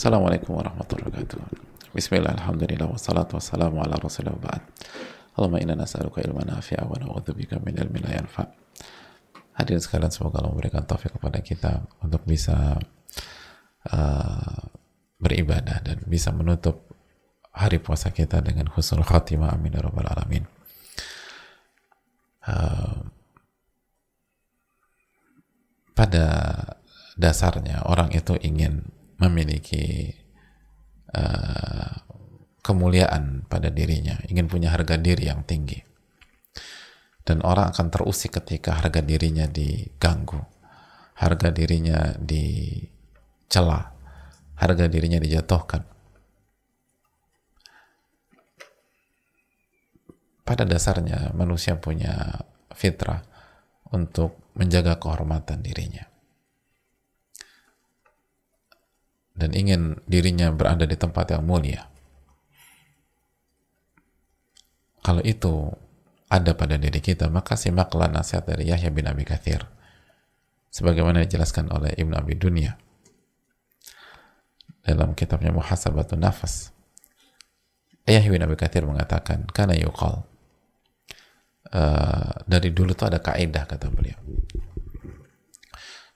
Assalamualaikum warahmatullahi wabarakatuh. Bismillah, alhamdulillah, wassalatu wassalamu ala rasulillah ba'd. Allahumma inna nas'aluka ilman nafi'a wa na'udzubika min ilmin la yanfa'. Hadirin sekalian, semoga Allah memberikan taufik kepada kita untuk bisa uh, beribadah dan bisa menutup hari puasa kita dengan husnul khatimah amin ya rabbal alamin. Uh, pada dasarnya orang itu ingin memiliki uh, kemuliaan pada dirinya, ingin punya harga diri yang tinggi. Dan orang akan terusik ketika harga dirinya diganggu, harga dirinya dicela, harga dirinya dijatuhkan. Pada dasarnya manusia punya fitrah untuk menjaga kehormatan dirinya. Dan ingin dirinya berada di tempat yang mulia. Kalau itu ada pada diri kita, maka simaklah nasihat dari Yahya bin Abi Kathir. Sebagaimana dijelaskan oleh Ibn Abi Dunya dalam kitabnya Muhasabatun Nafas. Yahya bin Abi Kathir mengatakan, karena yuqal. Uh, dari dulu tuh ada kaidah kata beliau.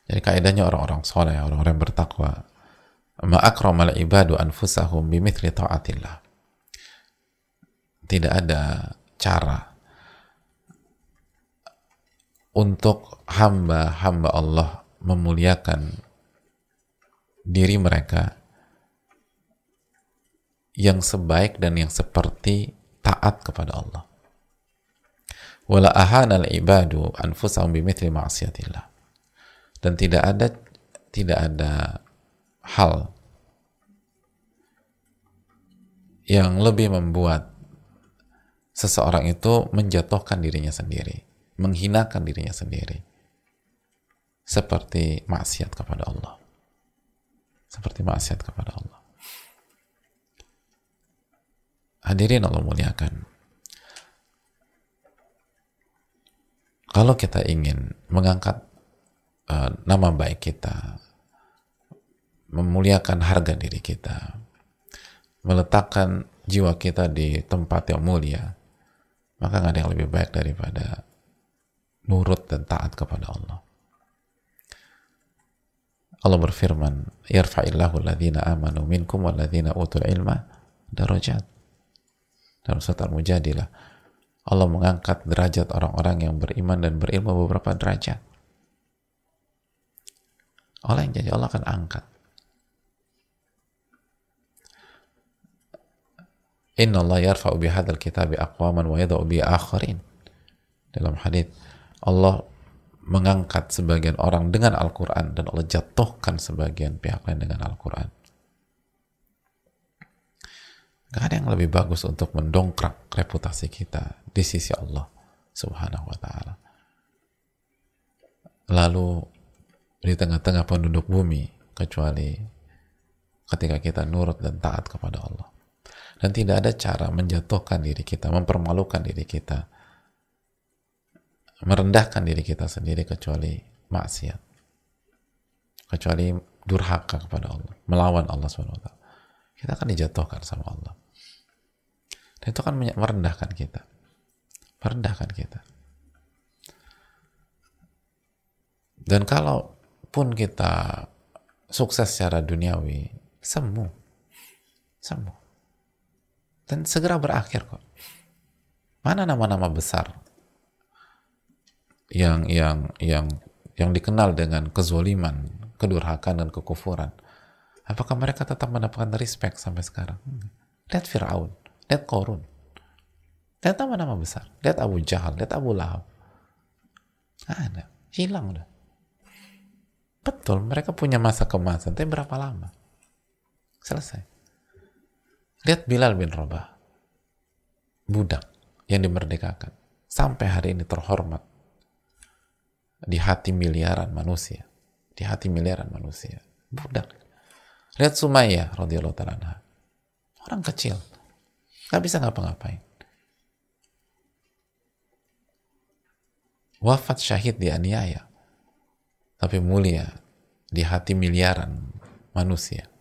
Jadi kaidahnya orang-orang soleh, orang-orang bertakwa, ma akramal ibadu anfusahum bimithli ta'atillah tidak ada cara untuk hamba-hamba Allah memuliakan diri mereka yang sebaik dan yang seperti taat kepada Allah. Wala ahana al-ibadu anfusahum bimithli ma'asiyatillah. Dan tidak ada tidak ada hal yang lebih membuat seseorang itu menjatuhkan dirinya sendiri, menghinakan dirinya sendiri, seperti maksiat kepada Allah. Seperti maksiat kepada Allah. Hadirin Allah muliakan. Kalau kita ingin mengangkat uh, nama baik kita, memuliakan harga diri kita, meletakkan jiwa kita di tempat yang mulia, maka nggak ada yang lebih baik daripada nurut dan taat kepada Allah. Allah berfirman, "Yarfa'illahu alladhina amanu minkum walladhina utul ilma darajat." Dalam surat Al-Mujadilah, Allah mengangkat derajat orang-orang yang beriman dan berilmu beberapa derajat. Allah yang jadi Allah akan angkat. Inna Allah yarfa'u bihadzal kitabi aqwaman wa yada'u bi akharin. Dalam hadis Allah mengangkat sebagian orang dengan Al-Quran dan Allah jatuhkan sebagian pihak lain dengan Al-Quran. Gak ada yang lebih bagus untuk mendongkrak reputasi kita di sisi Allah subhanahu wa ta'ala. Lalu di tengah-tengah penduduk bumi kecuali ketika kita nurut dan taat kepada Allah dan tidak ada cara menjatuhkan diri kita, mempermalukan diri kita, merendahkan diri kita sendiri kecuali maksiat, kecuali durhaka kepada Allah, melawan Allah SWT. Kita akan dijatuhkan sama Allah. Dan itu akan merendahkan kita. Merendahkan kita. Dan kalau pun kita sukses secara duniawi, semu. Semu dan segera berakhir kok. Mana nama-nama besar yang yang yang yang dikenal dengan kezoliman, kedurhakaan dan kekufuran? Apakah mereka tetap mendapatkan respect sampai sekarang? Lihat Fir'aun, lihat Korun. Lihat nama-nama besar. Lihat Abu Jahal, lihat Abu Lahab. ada. Hilang udah. Betul, mereka punya masa kemasan, tapi berapa lama? Selesai. Lihat Bilal bin Rabah, budak yang dimerdekakan, sampai hari ini terhormat di hati miliaran manusia, di hati miliaran manusia, budak. Lihat Sumayyah radhiyallahu taala orang kecil, nggak bisa ngapa-ngapain. Wafat syahid di aniaya, tapi mulia di hati miliaran manusia.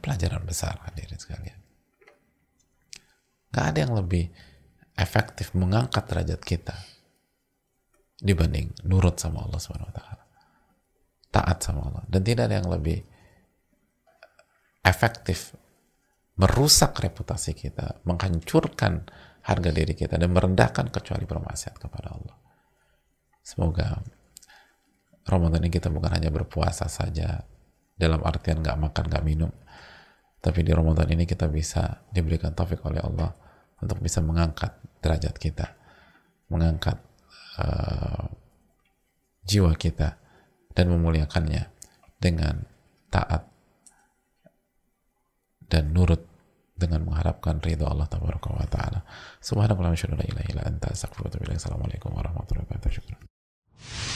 Pelajaran besar hadirin sekalian. Gak ada yang lebih efektif mengangkat derajat kita dibanding nurut sama Allah Subhanahu wa taala. Taat sama Allah dan tidak ada yang lebih efektif merusak reputasi kita, menghancurkan harga diri kita dan merendahkan kecuali bermaksiat kepada Allah. Semoga Ramadan ini kita bukan hanya berpuasa saja dalam artian nggak makan nggak minum, tapi di Ramadan ini kita bisa diberikan taufik oleh Allah untuk bisa mengangkat derajat kita, mengangkat uh, jiwa kita dan memuliakannya dengan taat dan nurut dengan mengharapkan ridho Allah taala. Subhanallah wa la ilaha illa anta astaghfiruka wa atubu ilaik. Assalamualaikum warahmatullahi wabarakatuh.